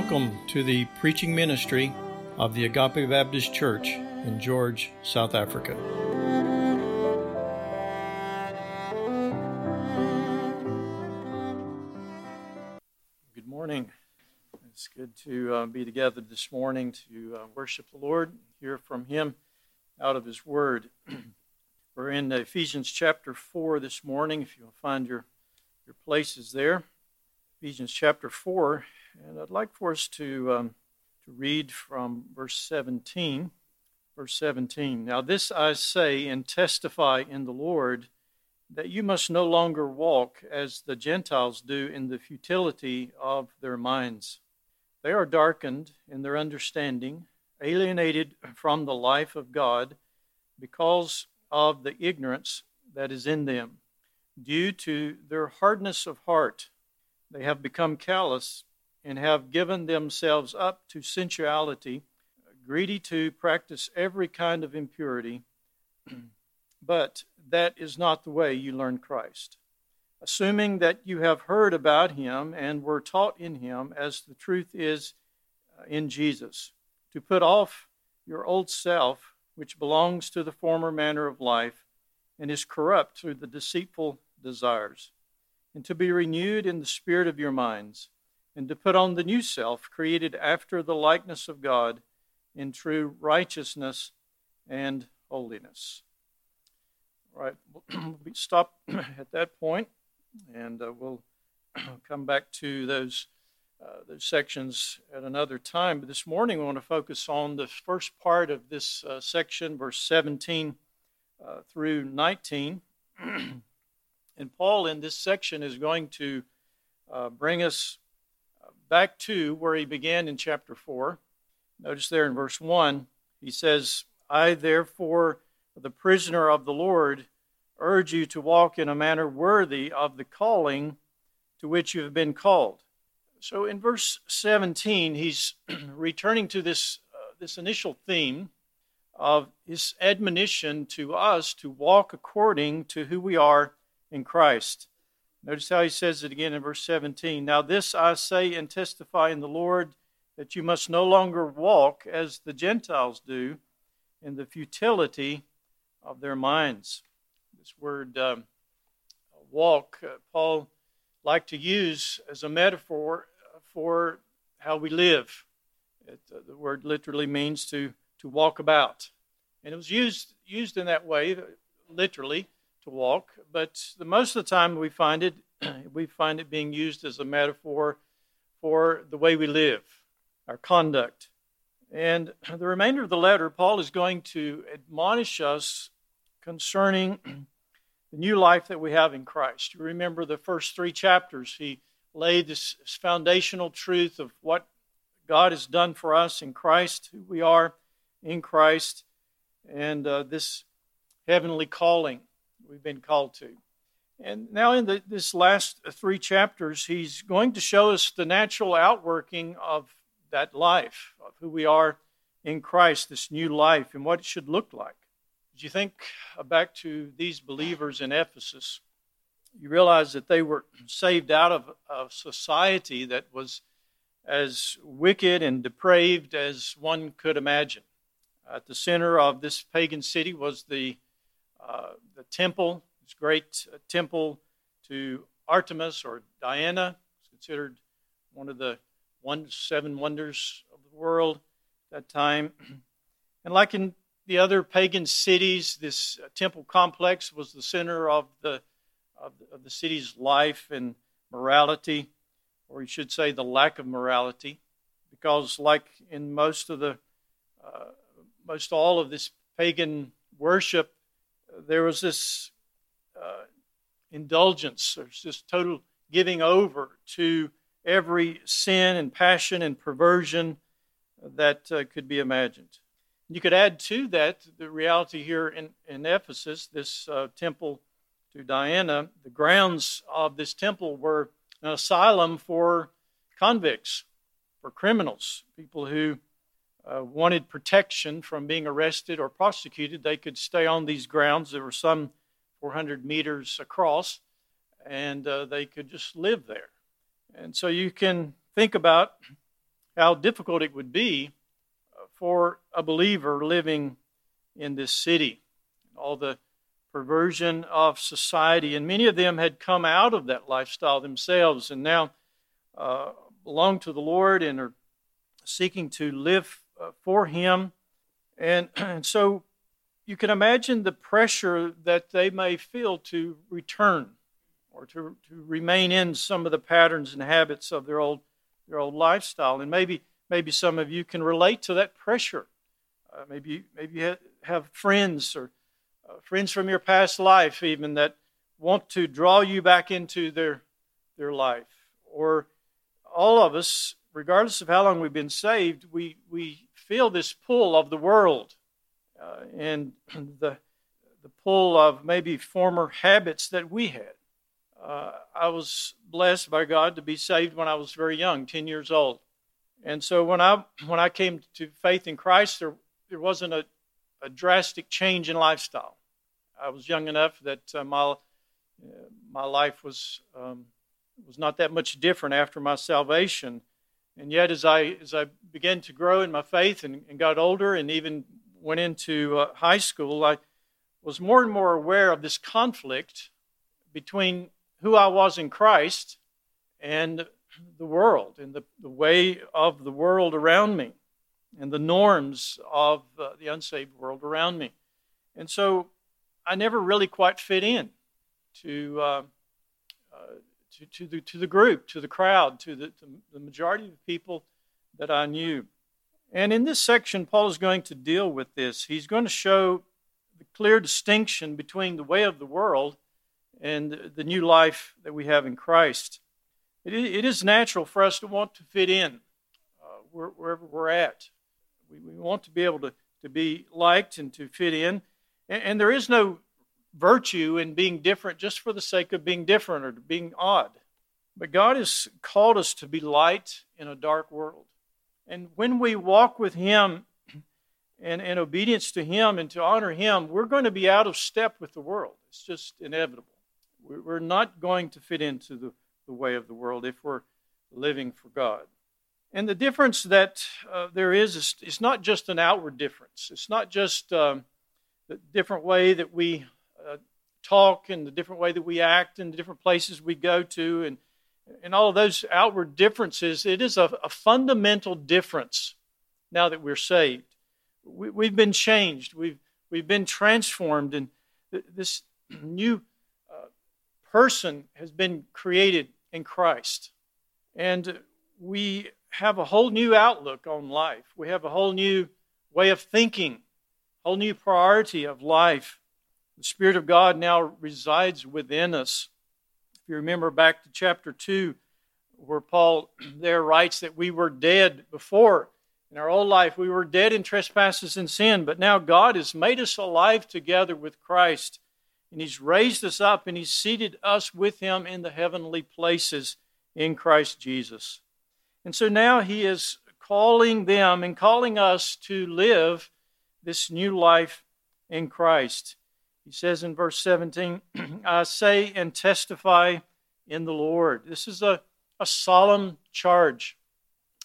Welcome to the preaching ministry of the Agape Baptist Church in George, South Africa. Good morning. It's good to uh, be together this morning to uh, worship the Lord, hear from Him out of His Word. We're in Ephesians chapter 4 this morning, if you'll find your, your places there. Ephesians chapter 4, and I'd like for us to, um, to read from verse 17. Verse 17 Now this I say and testify in the Lord that you must no longer walk as the Gentiles do in the futility of their minds. They are darkened in their understanding, alienated from the life of God because of the ignorance that is in them, due to their hardness of heart they have become callous and have given themselves up to sensuality, greedy to practice every kind of impurity. but that is not the way you learn Christ. Assuming that you have heard about him and were taught in him, as the truth is uh, in Jesus, to put off your old self, which belongs to the former manner of life and is corrupt through the deceitful desires and to be renewed in the spirit of your minds, and to put on the new self, created after the likeness of God in true righteousness and holiness. All right, we'll stop at that point, and uh, we'll come back to those. Uh, those sections at another time. But this morning, we want to focus on the first part of this uh, section, verse 17 uh, through 19. And Paul, in this section, is going to uh, bring us back to where he began in chapter 4. Notice there in verse 1, he says, I, therefore, the prisoner of the Lord, urge you to walk in a manner worthy of the calling to which you have been called. So in verse 17, he's returning to this, uh, this initial theme of his admonition to us to walk according to who we are in Christ. Notice how he says it again in verse 17. Now, this I say and testify in the Lord that you must no longer walk as the Gentiles do in the futility of their minds. This word um, walk, uh, Paul liked to use as a metaphor for how we live. It, uh, the word literally means to, to walk about. And it was used, used in that way, literally, to walk, but the, most of the time we find it we find it being used as a metaphor for the way we live, our conduct. And the remainder of the letter, Paul is going to admonish us concerning the new life that we have in Christ. You remember the first three chapters, he laid this foundational truth of what God has done for us in Christ, who we are in Christ, and uh, this heavenly calling we've been called to. And now, in the, this last three chapters, he's going to show us the natural outworking of that life, of who we are in Christ, this new life, and what it should look like. As you think back to these believers in Ephesus, you realize that they were saved out of a society that was as wicked and depraved as one could imagine. At the center of this pagan city was the uh, the temple, this great uh, temple to Artemis or Diana. It's considered one of the one, seven wonders of the world at that time. And like in the other pagan cities, this uh, temple complex was the center of the, of the, of the city's life and morality, or you should say the lack of morality, because like in most of the uh, most all of this pagan worship, there was this uh, indulgence, there's this total giving over to every sin and passion and perversion that uh, could be imagined. You could add to that the reality here in, in Ephesus, this uh, temple to Diana, the grounds of this temple were an asylum for convicts, for criminals, people who uh, wanted protection from being arrested or prosecuted, they could stay on these grounds. There were some 400 meters across, and uh, they could just live there. And so you can think about how difficult it would be for a believer living in this city. All the perversion of society, and many of them had come out of that lifestyle themselves and now uh, belong to the Lord and are seeking to live uh, for Him. And, and so you can imagine the pressure that they may feel to return or to, to remain in some of the patterns and habits of their old, their old lifestyle. And maybe, maybe some of you can relate to that pressure. Uh, maybe, maybe you have friends or uh, friends from your past life, even that want to draw you back into their, their life. Or all of us, regardless of how long we've been saved, we, we feel this pull of the world uh, and the, the pull of maybe former habits that we had. Uh, I was blessed by God to be saved when I was very young, 10 years old. And so when I, when I came to faith in Christ, there, there wasn't a, a drastic change in lifestyle. I was young enough that uh, my, uh, my life was, um, was not that much different after my salvation. And yet, as I, as I began to grow in my faith and, and got older and even went into uh, high school, I was more and more aware of this conflict between who I was in Christ and the world and the, the way of the world around me and the norms of uh, the unsaved world around me. And so I never really quite fit in to, uh, uh, to, the, to the group, to the crowd, to the, to the majority of people that I knew. And in this section, Paul is going to deal with this. He's going to show the clear distinction between the way of the world and the new life that we have in Christ. It is natural for us to want to fit in uh, wherever we're at. We, we want to be able to, to be liked and to fit in. And, and there is no virtue in being different just for the sake of being different or being odd. But God has called us to be light in a dark world. And when we walk with Him and in obedience to Him and to honor Him, we're going to be out of step with the world. It's just inevitable. We're not going to fit into the, the way of the world if we're living for God. And the difference that uh, there is, is, is not just an outward difference. It's not just um, the different way that we uh, talk and the different way that we act and the different places we go to and, and all of those outward differences. It is a, a fundamental difference now that we're saved. We, have been changed. We've, we've been transformed. And this new uh, person has been created in Christ. And we have a whole new outlook on life. We have a whole new way of thinking, whole new priority of life. The Spirit of God now resides within us. If you remember back to chapter 2, where Paul there writes that we were dead before. In our old life, we were dead in trespasses and sin, but now God has made us alive together with Christ, and He's raised us up, and He's seated us with Him in the heavenly places in Christ Jesus. And so now he is calling them and calling us to live this new life in Christ. He says in verse 17, I say and testify in the Lord. This is a, a solemn charge.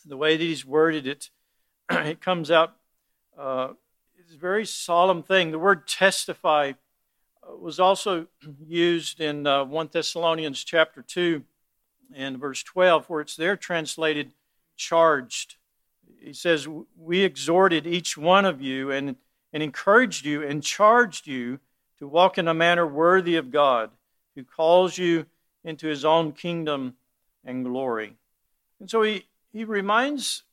The way that he's worded it, it comes out, uh, it's a very solemn thing. The word testify uh, was also used in uh, 1 Thessalonians chapter 2 in verse 12, where it's there translated charged. He says, We exhorted each one of you and, and encouraged you and charged you to walk in a manner worthy of God, who calls you into his own kingdom and glory. And so he, he reminds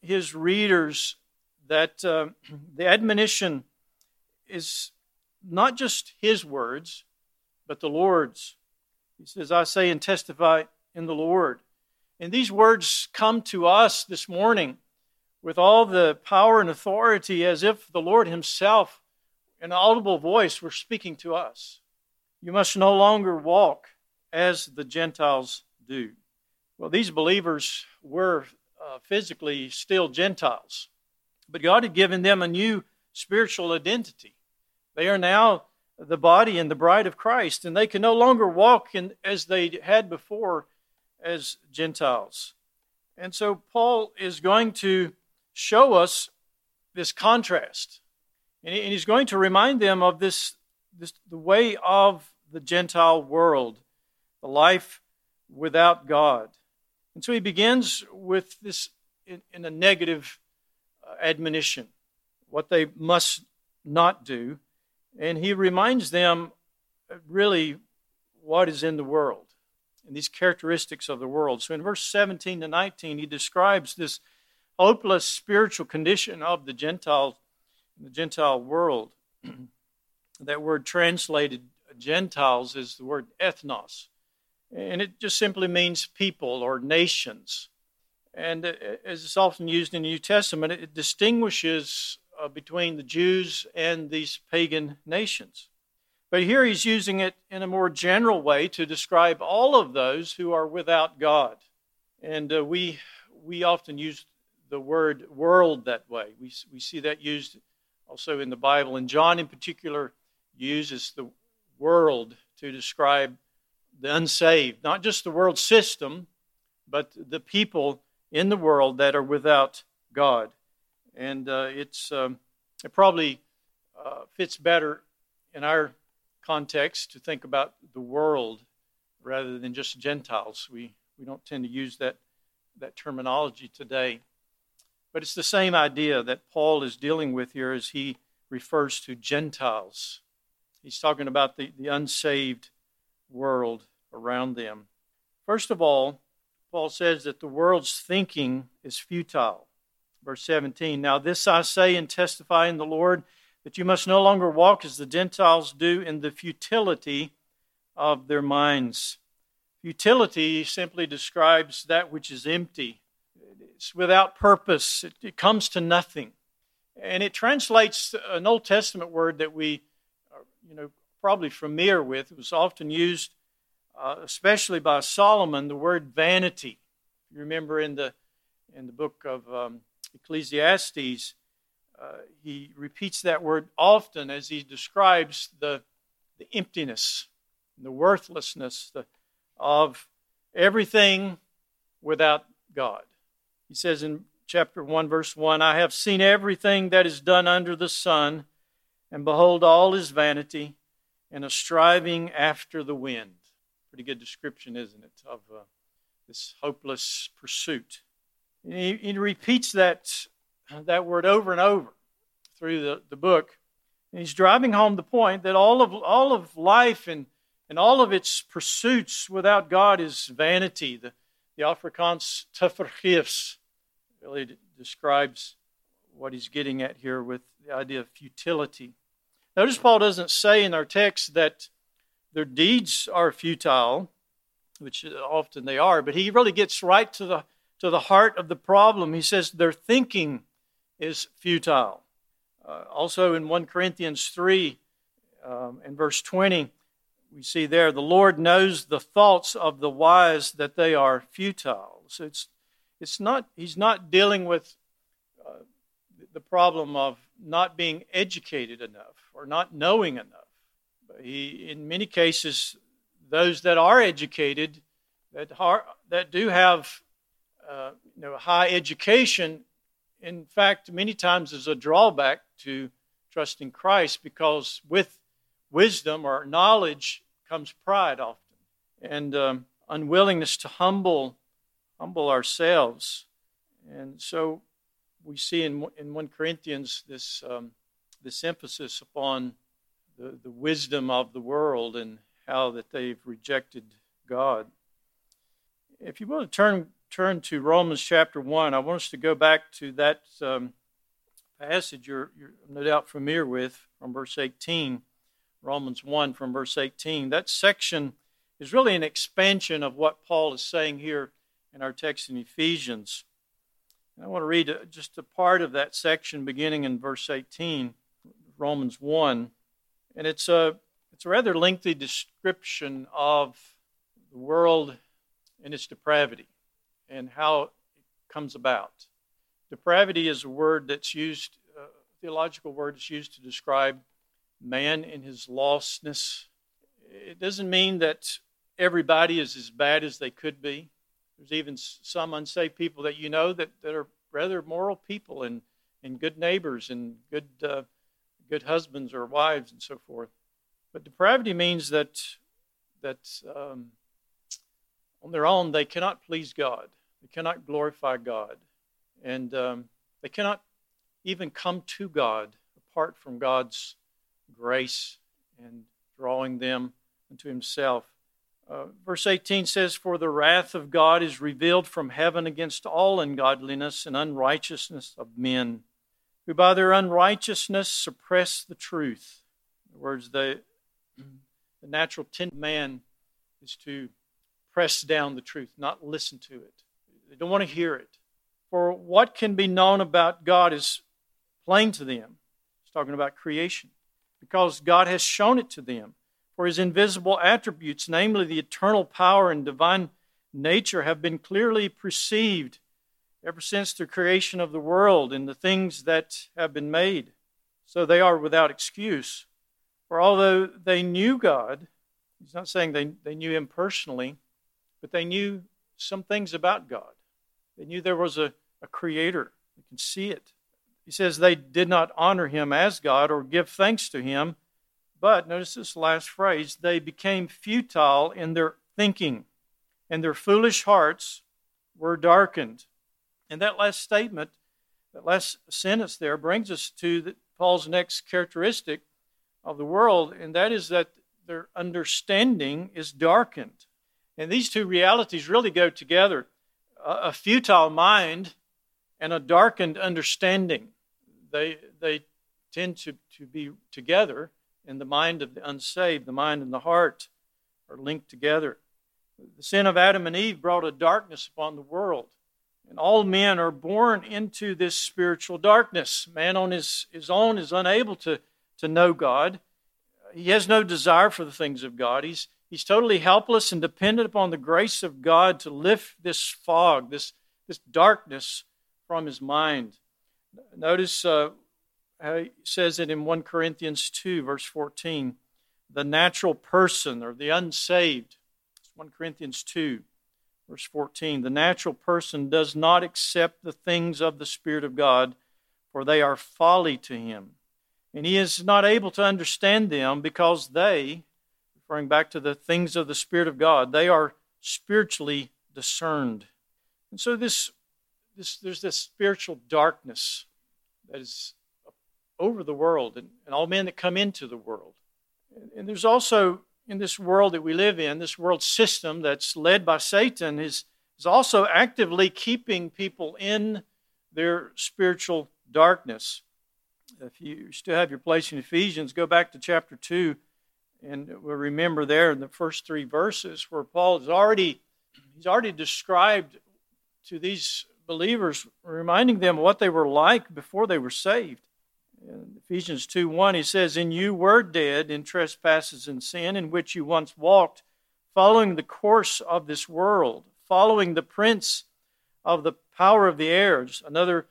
his readers that uh, the admonition is not just his words, but the Lord's. He says, I say and testify in the Lord. And these words come to us this morning with all the power and authority as if the Lord Himself, an audible voice, were speaking to us. You must no longer walk as the Gentiles do. Well, these believers were uh, physically still Gentiles, but God had given them a new spiritual identity. They are now the body and the bride of Christ, and they can no longer walk in, as they had before as Gentiles. And so Paul is going to show us this contrast. And he's going to remind them of this, this the way of the Gentile world, the life without God. And so he begins with this in, in a negative uh, admonition, what they must not do. And he reminds them really what is in the world and these characteristics of the world. So in verse 17 to 19, he describes this hopeless spiritual condition of the Gentile, the Gentile world. that word translated Gentiles is the word ethnos, and it just simply means people or nations. And uh, as it's often used in the New Testament, it distinguishes uh, between the Jews and these pagan nations. But here he's using it in a more general way to describe all of those who are without God. And uh, we, we often use the word world that way. We, we see that used also in the Bible. And John, in particular, uses the world to describe the unsaved, not just the world system, but the people in the world that are without God. And uh, it's, um, it probably uh, fits better in our context to think about the world rather than just Gentiles. We, we don't tend to use that, that terminology today. But it's the same idea that Paul is dealing with here as he refers to Gentiles. He's talking about the, the unsaved world around them. First of all, Paul says that the world's thinking is futile. Verse 17 Now, this I say and testify in the Lord that you must no longer walk as the Gentiles do in the futility of their minds. Futility simply describes that which is empty, it's without purpose, it, it comes to nothing. And it translates an Old Testament word that we are, you know, probably familiar with. It was often used, uh, especially by Solomon, the word vanity. You remember in the in the book of um, Ecclesiastes, uh, he repeats that word often as he describes the, the emptiness, the worthlessness the, of everything without God. He says in chapter 1, verse 1 I have seen everything that is done under the sun, and behold, all is vanity and a striving after the wind. Pretty good description, isn't it, of uh, this hopeless pursuit. He, he repeats that that word over and over through the, the book. And he's driving home the point that all of, all of life and, and all of its pursuits without God is vanity. The, the Afrikaans tevergeefs really describes what he's getting at here with the idea of futility. Notice Paul doesn't say in our text that their deeds are futile, which often they are, but he really gets right to the, to the heart of the problem. He says their thinking is futile. Uh, also in 1 Corinthians 3 um, and verse 20, we see there the Lord knows the thoughts of the wise that they are futile. So it's, it's not, he's not dealing with uh, the problem of not being educated enough or not knowing enough. He, in many cases, those that are educated, that, are, that do have uh, you know, high education, in fact, many times is a drawback to trusting Christ because with wisdom or knowledge comes pride often and um, unwillingness to humble humble ourselves. And so we see in, in 1 Corinthians this, um, this emphasis upon the, the wisdom of the world and how that they've rejected God. If you want to turn turn to Romans chapter 1, I want us to go back to that um, passage you're, you're, no doubt familiar with from verse 18. Romans 1 from verse 18. That section is really an expansion of what Paul is saying here in our text in Ephesians. And I want to read just a part of that section beginning in verse 18, Romans 1. And it's a, it's a rather lengthy description of the world and its depravity and how it comes about. Depravity is a word that's used, theological word that's used to describe man in his lostness. It doesn't mean that everybody is as bad as they could be. There's even some unsaved people that you know that, that are rather moral people and, and good neighbors and good, uh, good husbands or wives and so forth. But depravity means that, that um, on their own they cannot please God, they cannot glorify God, and um, they cannot even come to God apart from God's grace and drawing them unto Himself. Uh, verse 18 says, For the wrath of God is revealed from heaven against all ungodliness and unrighteousness of men, who by their unrighteousness suppress the truth. In other words, the, the natural tendency of man is to press down the truth, not listen to it. They don't want to hear it. For what can be known about God is plain to them. He's talking about creation. Because God has shown it to them. For his invisible attributes, namely the eternal power and divine nature, have been clearly perceived ever since the creation of the world and the things that have been made. So they are without excuse. For although they knew God, he's not saying they, they knew him personally, but they knew some things about God. They knew there was a, a creator. You can see it. He says they did not honor him as God or give thanks to him, but notice this last phrase they became futile in their thinking, and their foolish hearts were darkened. And that last statement, that last sentence there, brings us to the, Paul's next characteristic of the world, and that is that their understanding is darkened. And these two realities really go together a futile mind and a darkened understanding. They, they tend to, to be together in the mind of the unsaved. The mind and the heart are linked together. The sin of Adam and Eve brought a darkness upon the world. And all men are born into this spiritual darkness. Man on his, his own is unable to, to know God. He has no desire for the things of God. He's, He's totally helpless and dependent upon the grace of God to lift this fog, this, this darkness from his mind. Notice uh, Uh, how says it in 1 Corinthians 2, verse 14. The natural person or the unsaved. It's 1 Corinthians 2, verse 14. The natural person does not accept the things of the Spirit of God, for they are folly to him. And he is not able to understand them because they, referring back to the things of the Spirit of God, they are spiritually discerned. And so this, this there's this spiritual darkness that is over the world and, and all men that come into the world. And, there's also in this world that we live in, this world system that's led by Satan is, is also actively keeping people in their spiritual darkness. If you still have your place in Ephesians, go back to chapter 2 and we'll remember there in the first three verses where Paul has already he's already described to these believers, reminding them what they were like before they were saved. In Ephesians 2 1, he says, And you were dead in trespasses and sin, in which you once walked, following the course of this world, following the prince of the power of the air. Another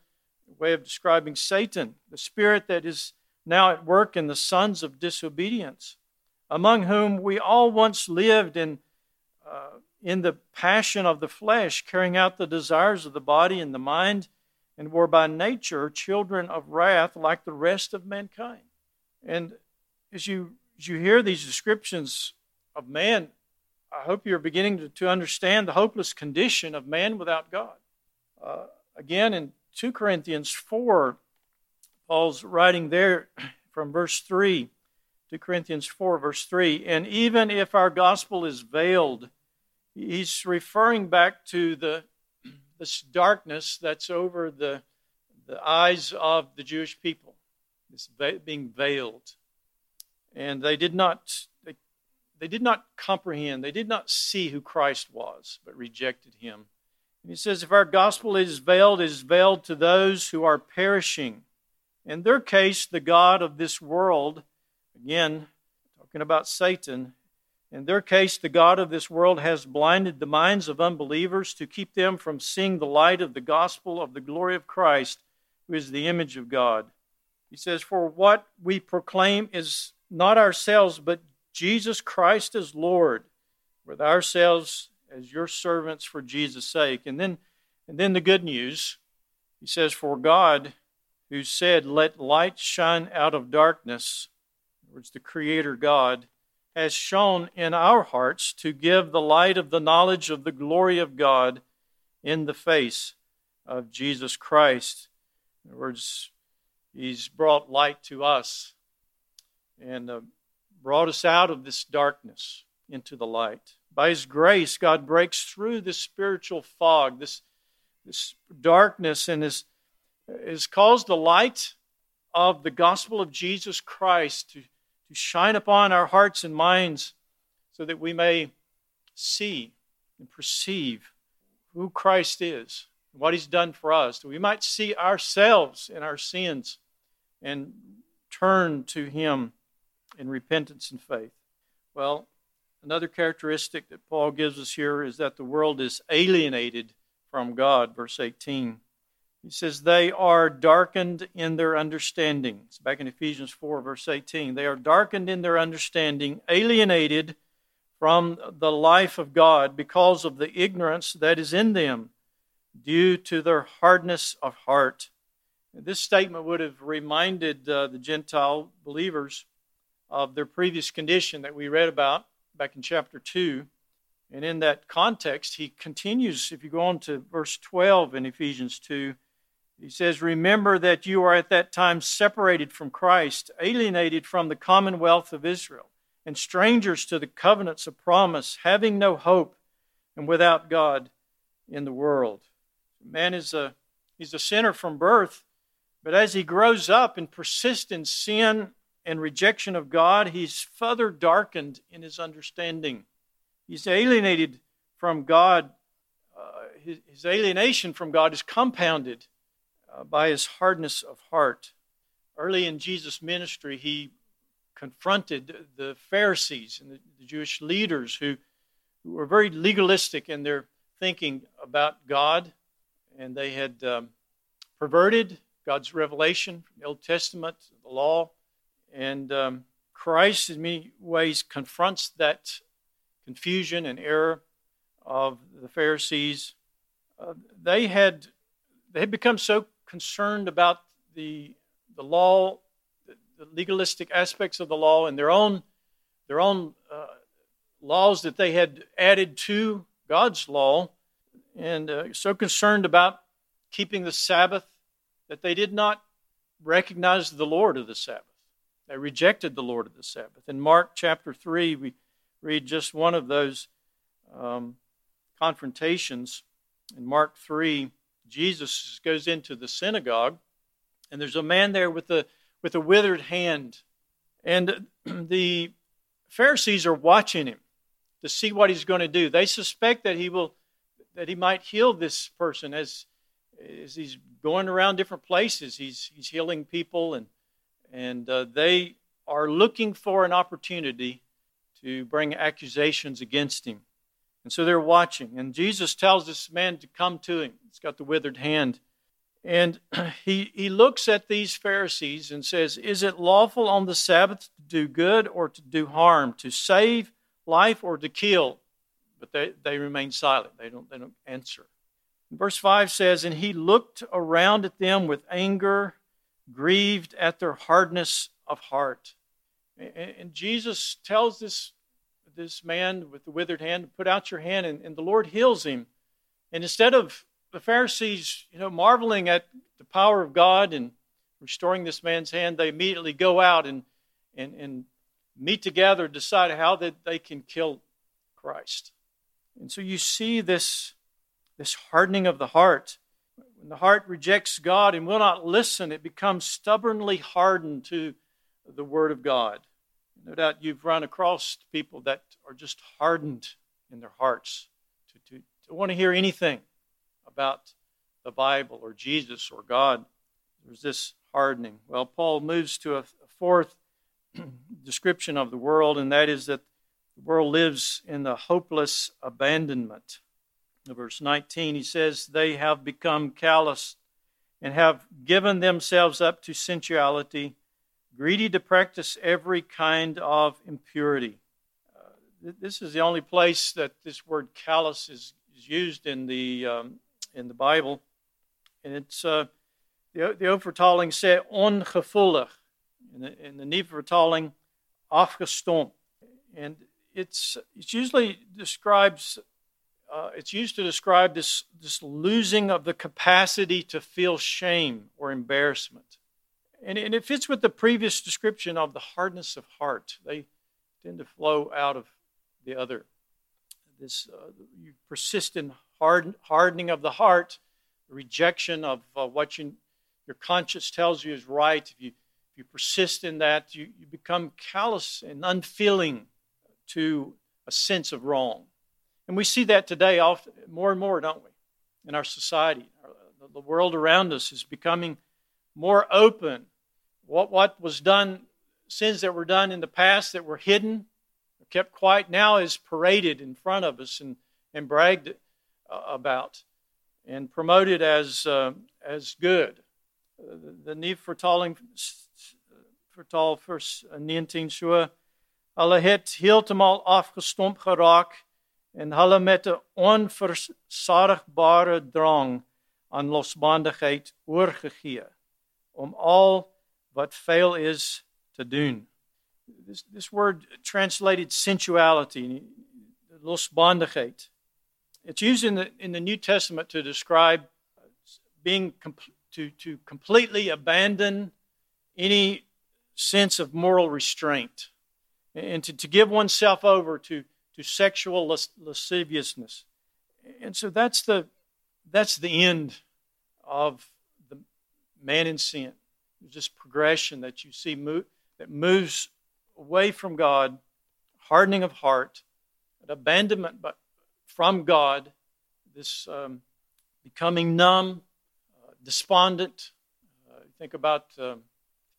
way of describing Satan, the spirit that is now at work in the sons of disobedience among whom we all once lived in, uh, in the passion of the flesh, carrying out the desires of the body and the mind, and were by nature children of wrath like the rest of mankind. And as you, as you hear these descriptions of man, I hope you're beginning to, to understand the hopeless condition of man without God. Uh, again, in 2 Corinthians 4, Paul's writing there from verse 3 2 Corinthians 4, verse 3. And even if our gospel is veiled, he's referring back to the this darkness that's over the, the eyes of the Jewish people, It's being veiled. And they did not they, they did not comprehend, they did not see who Christ was, but rejected him. And he says, if our gospel is veiled, it is veiled to those who are perishing. In their case, the God of this world Again, talking about Satan. In their case, the God of this world has blinded the minds of unbelievers to keep them from seeing the light of the gospel of the glory of Christ, who is the image of God. He says, For what we proclaim is not ourselves, but Jesus Christ as Lord, with ourselves as your servants for Jesus' sake. And then, and then the good news. He says, For God, who said, Let light shine out of darkness, in words, the Creator God, has shone in our hearts to give the light of the knowledge of the glory of God in the face of Jesus Christ. In other words, He's brought light to us and uh, brought us out of this darkness into the light. By His grace, God breaks through this spiritual fog, this, this darkness, and has, has caused the light of the gospel of Jesus Christ to, to shine upon our hearts and minds so that we may see and perceive who Christ is, and what He's done for us, that we might see ourselves in our sins and turn to Him in repentance and faith. Well, another characteristic that Paul gives us here is that the world is alienated from God, verse 18. He says, They are darkened in their understanding. It's back in Ephesians 4, verse 18. They are darkened in their understanding, alienated from the life of God because of the ignorance that is in them due to their hardness of heart. This statement would have reminded uh, the Gentile believers of their previous condition that we read about back in chapter 2. And in that context, he continues, if you go on to verse 12 in Ephesians 2, he says, Remember that you are at that time separated from Christ, alienated from the commonwealth of Israel, and strangers to the covenants of promise, having no hope and without God in the world. Man is a he's a sinner from birth, but as he grows up and persists in sin and rejection of God, he's further darkened in his understanding. He's alienated from God. Uh, his, his, alienation from God is compounded uh, by his hardness of heart. Early in Jesus' ministry, he confronted the Pharisees and the, Jewish leaders who, who, were very legalistic in their thinking about God, and they had um, perverted God's revelation from the Old Testament, the law, and um, Christ, in many ways, confronts that confusion and error of the Pharisees. Uh, they had they had become so concerned about the the law, the, the legalistic aspects of the law, and their own their own uh, laws that they had added to God's law, and uh, so concerned about keeping the Sabbath that they did not recognize the Lord of the Sabbath. They rejected the Lord of the Sabbath. In Mark chapter 3, we read just one of those um, confrontations. In Mark 3, Jesus goes into the synagogue, and there's a man there with a, with a withered hand. And the Pharisees are watching him to see what he's going to do. They suspect that he will that he might heal this person as, as he's going around different places. He's, he's healing people and and uh, they are looking for an opportunity to bring accusations against him. And so they're watching. And Jesus tells this man to come to him. He's got the withered hand. And he, he looks at these Pharisees and says, Is it lawful on the Sabbath to do good or to do harm, to save life or to kill? But they, they remain silent. They don't, they don't answer. verse 5 says, And he looked around at them with anger grieved at their hardness of heart. And Jesus tells this, this man with the withered hand, put out your hand, and, and the Lord heals him. And instead of the Pharisees, you know, marveling at the power of God and restoring this man's hand, they immediately go out and, and, and meet together, decide how that they can kill Christ. And so you see this, this hardening of the heart. When the heart rejects God and will not listen, it becomes stubbornly hardened to the Word of God. No doubt you've run across people that are just hardened in their hearts to, to, to want to hear anything about the Bible or Jesus or God. There's this hardening. Well, Paul moves to a, fourth description of the world, and that is that the world lives in the hopeless abandonment verse 19, he says, They have become callous and have given themselves up to sensuality, greedy to practice every kind of impurity. Uh, this is the only place that this word callous is, is used in the um, in the Bible, and it's uh, the the Ou Vertaling say ongevoelig, in the, in the Nuwe Vertaling afgestompt, and it's it's usually describes uh, it's used to describe this this losing of the capacity to feel shame or embarrassment, and, and it fits with the previous description of the hardness of heart. They tend to flow out of the other. This uh, persistent hard, hardening of the heart, rejection of uh, what you, your conscience tells you is right. If you, if you persist in that, you, you become callous and unfeeling to a sense of wrong. And we see that today often, more and more, don't we, in our society? The world around us is becoming more open. What, what was done, sins that were done in the past that were hidden, kept quiet now is paraded in front of us and, and bragged uh, about and promoted as, uh, as good. The nie vertaling vertaal vers 19 so hulle het heeltemal afgestomp geraak en hulle met 'n drang aan losbandigheid oorgegee om al wat fail is te doen this, this word translated sensuality, losbandigheid. It's used in the, in the New Testament to describe being to, to completely abandon any sense of moral restraint and to, to give oneself over to, to sexual lasciviousness. And so that's the, that's the end of the man in sin. There's this progression that you see move, that moves away from God, hardening of heart, an abandonment but from God, this um, becoming numb, uh, despondent. Uh, think about uh,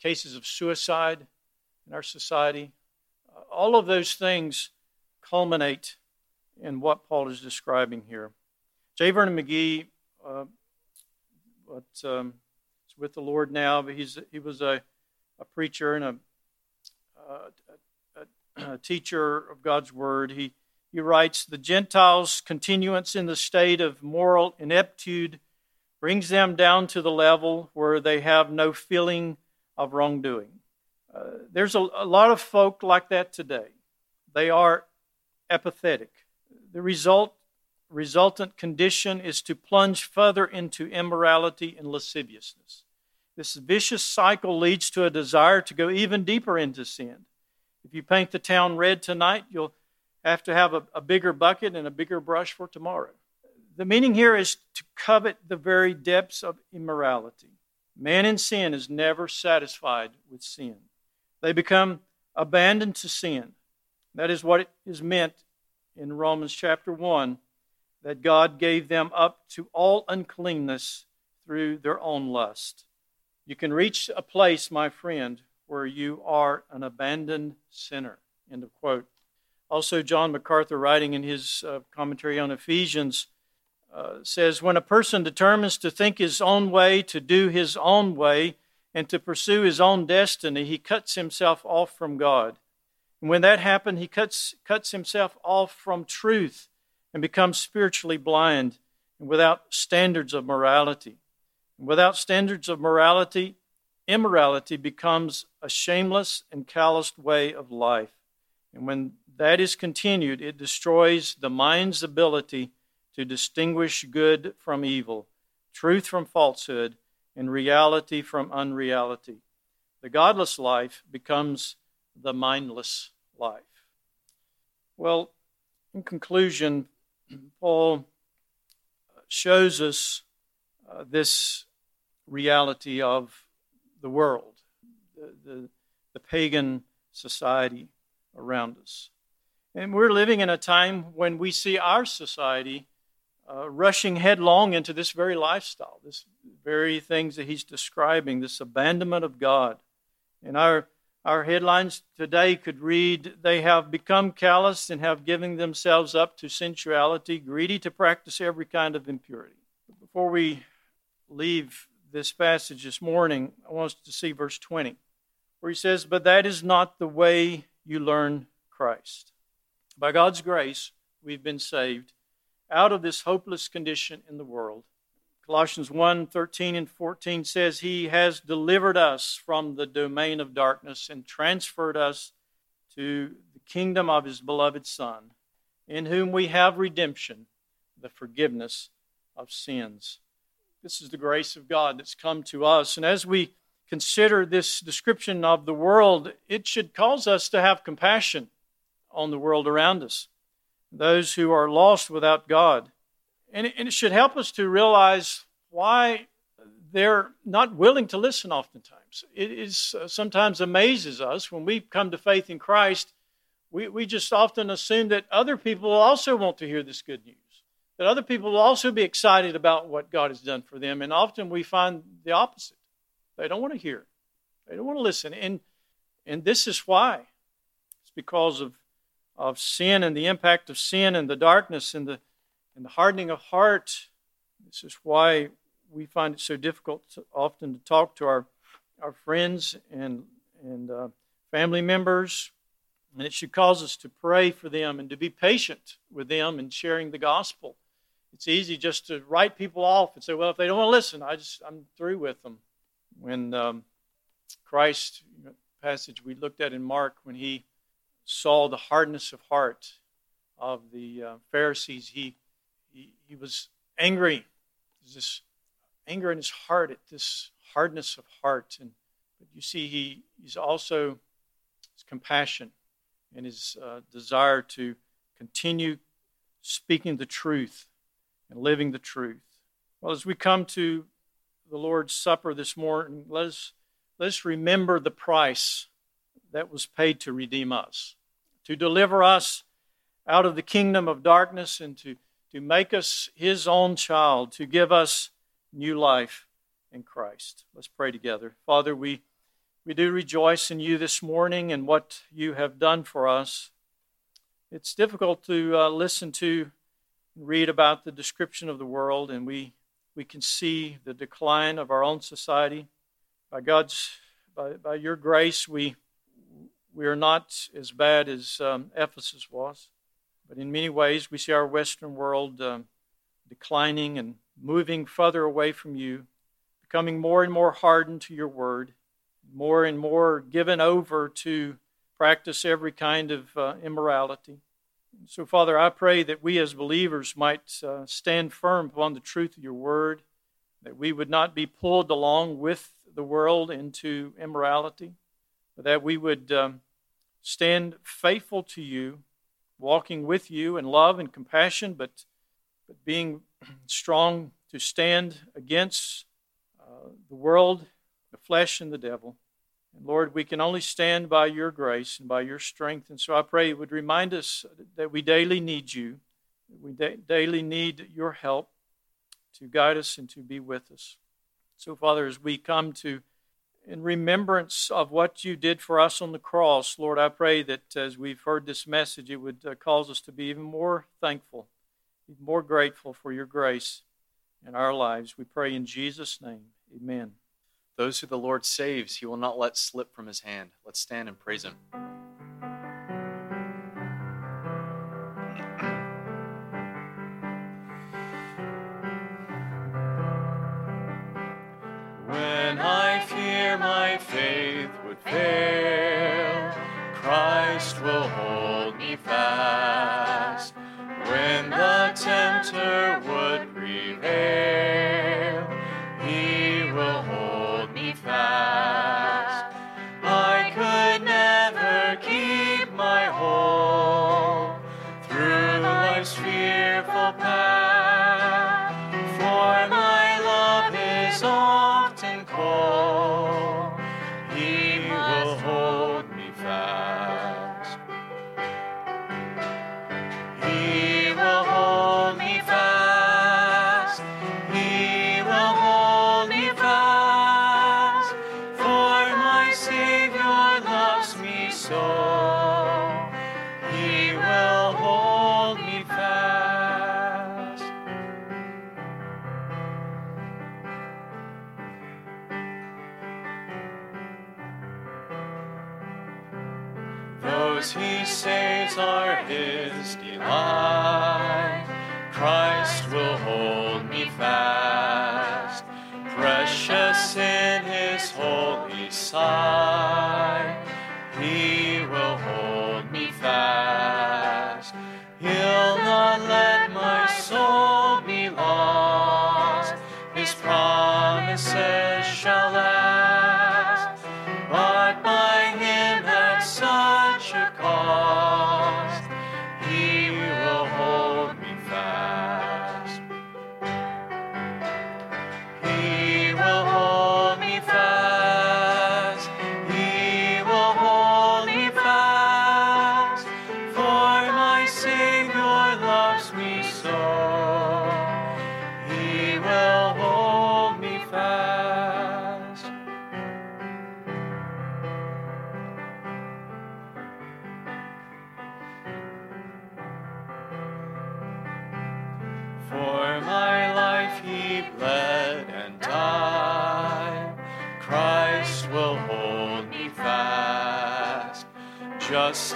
cases of suicide in our society. Uh, all of those things culminate in what Paul is describing here. J. Vernon McGee, uh, but um, with the Lord now, but he's he was a, a preacher and a a, a, teacher of God's Word. He, he writes The Gentiles' continuance in the state of moral ineptitude brings them down to the level where they have no feeling of wrongdoing. Uh, there's a, a lot of folk like that today. They are apathetic. The result, resultant condition is to plunge further into immorality and lasciviousness. This vicious cycle leads to a desire to go even deeper into sin. If you paint the town red tonight, you'll have to have a, a bigger bucket and a bigger brush for tomorrow. The meaning here is to covet the very depths of immorality. Man in sin is never satisfied with sin. They become abandoned to sin. That is what is meant in Romans chapter 1 that God gave them up to all uncleanness through their own lust. You can reach a place, my friend, where you are an abandoned sinner. End of quote. Also, John MacArthur, writing in his uh, commentary on Ephesians, uh, says When a person determines to think his own way, to do his own way, and to pursue his own destiny, he cuts himself off from God. And when that happens, he cuts, cuts himself off from truth and becomes spiritually blind and without standards of morality. Without standards of morality, immorality becomes a shameless and calloused way of life. And when that is continued, it destroys the mind's ability to distinguish good from evil, truth from falsehood, and reality from unreality. The godless life becomes the mindless life. Well, in conclusion, Paul shows us uh, this reality of the world, the, the, the pagan society around us. And we're living in a time when we see our society uh, rushing headlong into this very lifestyle, this very things that he's describing, this abandonment of God. And our, our headlines today could read, They have become callous and have given themselves up to sensuality, greedy to practice every kind of impurity. Before we leave this passage this morning, I want us to see verse 20, where he says, But that is not the way you learn Christ. By God's grace, we've been saved out of this hopeless condition in the world. Colossians 1 13 and 14 says, He has delivered us from the domain of darkness and transferred us to the kingdom of His beloved Son, in whom we have redemption, the forgiveness of sins. This is the grace of God that's come to us. And as we consider this description of the world, it should cause us to have compassion on the world around us, those who are lost without God. And it, should help us to realize why they're not willing to listen oftentimes. It is uh, sometimes amazes us when we come to faith in Christ, we, we just often assume that other people also want to hear this good news, that other people will also be excited about what God has done for them. And often we find the opposite. They don't want to hear, they don't want to listen. And, and this is why. It's because of, of sin and the impact of sin and the darkness and the, and the hardening of heart. This is why we find it so difficult to, often to talk to our, our friends and, and uh, family members. And it should cause us to pray for them and to be patient with them in sharing the gospel. It's easy just to write people off and say, well, if they don't want to listen, I just, I'm through with them when um, Christ, passage we looked at in Mark, when he saw the hardness of heart of the uh, Pharisees, he, he, he was angry. There's this anger in his heart at this hardness of heart. And but you see, he, he's also his compassion and his uh, desire to continue speaking the truth and living the truth. Well, as we come to the Lord's Supper this morning, let us, let us remember the price that was paid to redeem us, to deliver us out of the kingdom of darkness and to, to make us His own child, to give us new life in Christ. Let's pray together. Father, we, we do rejoice in you this morning and what you have done for us. It's difficult to uh, listen to read about the description of the world, and we we can see the decline of our own society. By God's, by, by your grace, we, we are not as bad as um, Ephesus was. But in many ways, we see our Western world um, declining and moving further away from you, becoming more and more hardened to your word, more and more given over to practice every kind of uh, immorality. So, Father, I pray that we as believers might uh, stand firm upon the truth of your word, that we would not be pulled along with the world into immorality, but that we would um, stand faithful to you, walking with you in love and compassion, but, but being strong to stand against uh, the world, the flesh, and the devil. And Lord, we can only stand by your grace and by your strength. And so I pray it would remind us that we daily need you, we da- daily need your help to guide us and to be with us. So, Father, as we come to in remembrance of what you did for us on the cross, Lord, I pray that as we've heard this message, it would uh, cause us to be even more thankful, even more grateful for your grace in our lives. We pray in Jesus' name. Amen. Those who the Lord saves, he will not let slip from his hand. Let's stand and praise him. When I fear my faith would fail, So He will hold me fast. Those he saves are his delight.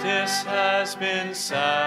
Justice has been satisfied.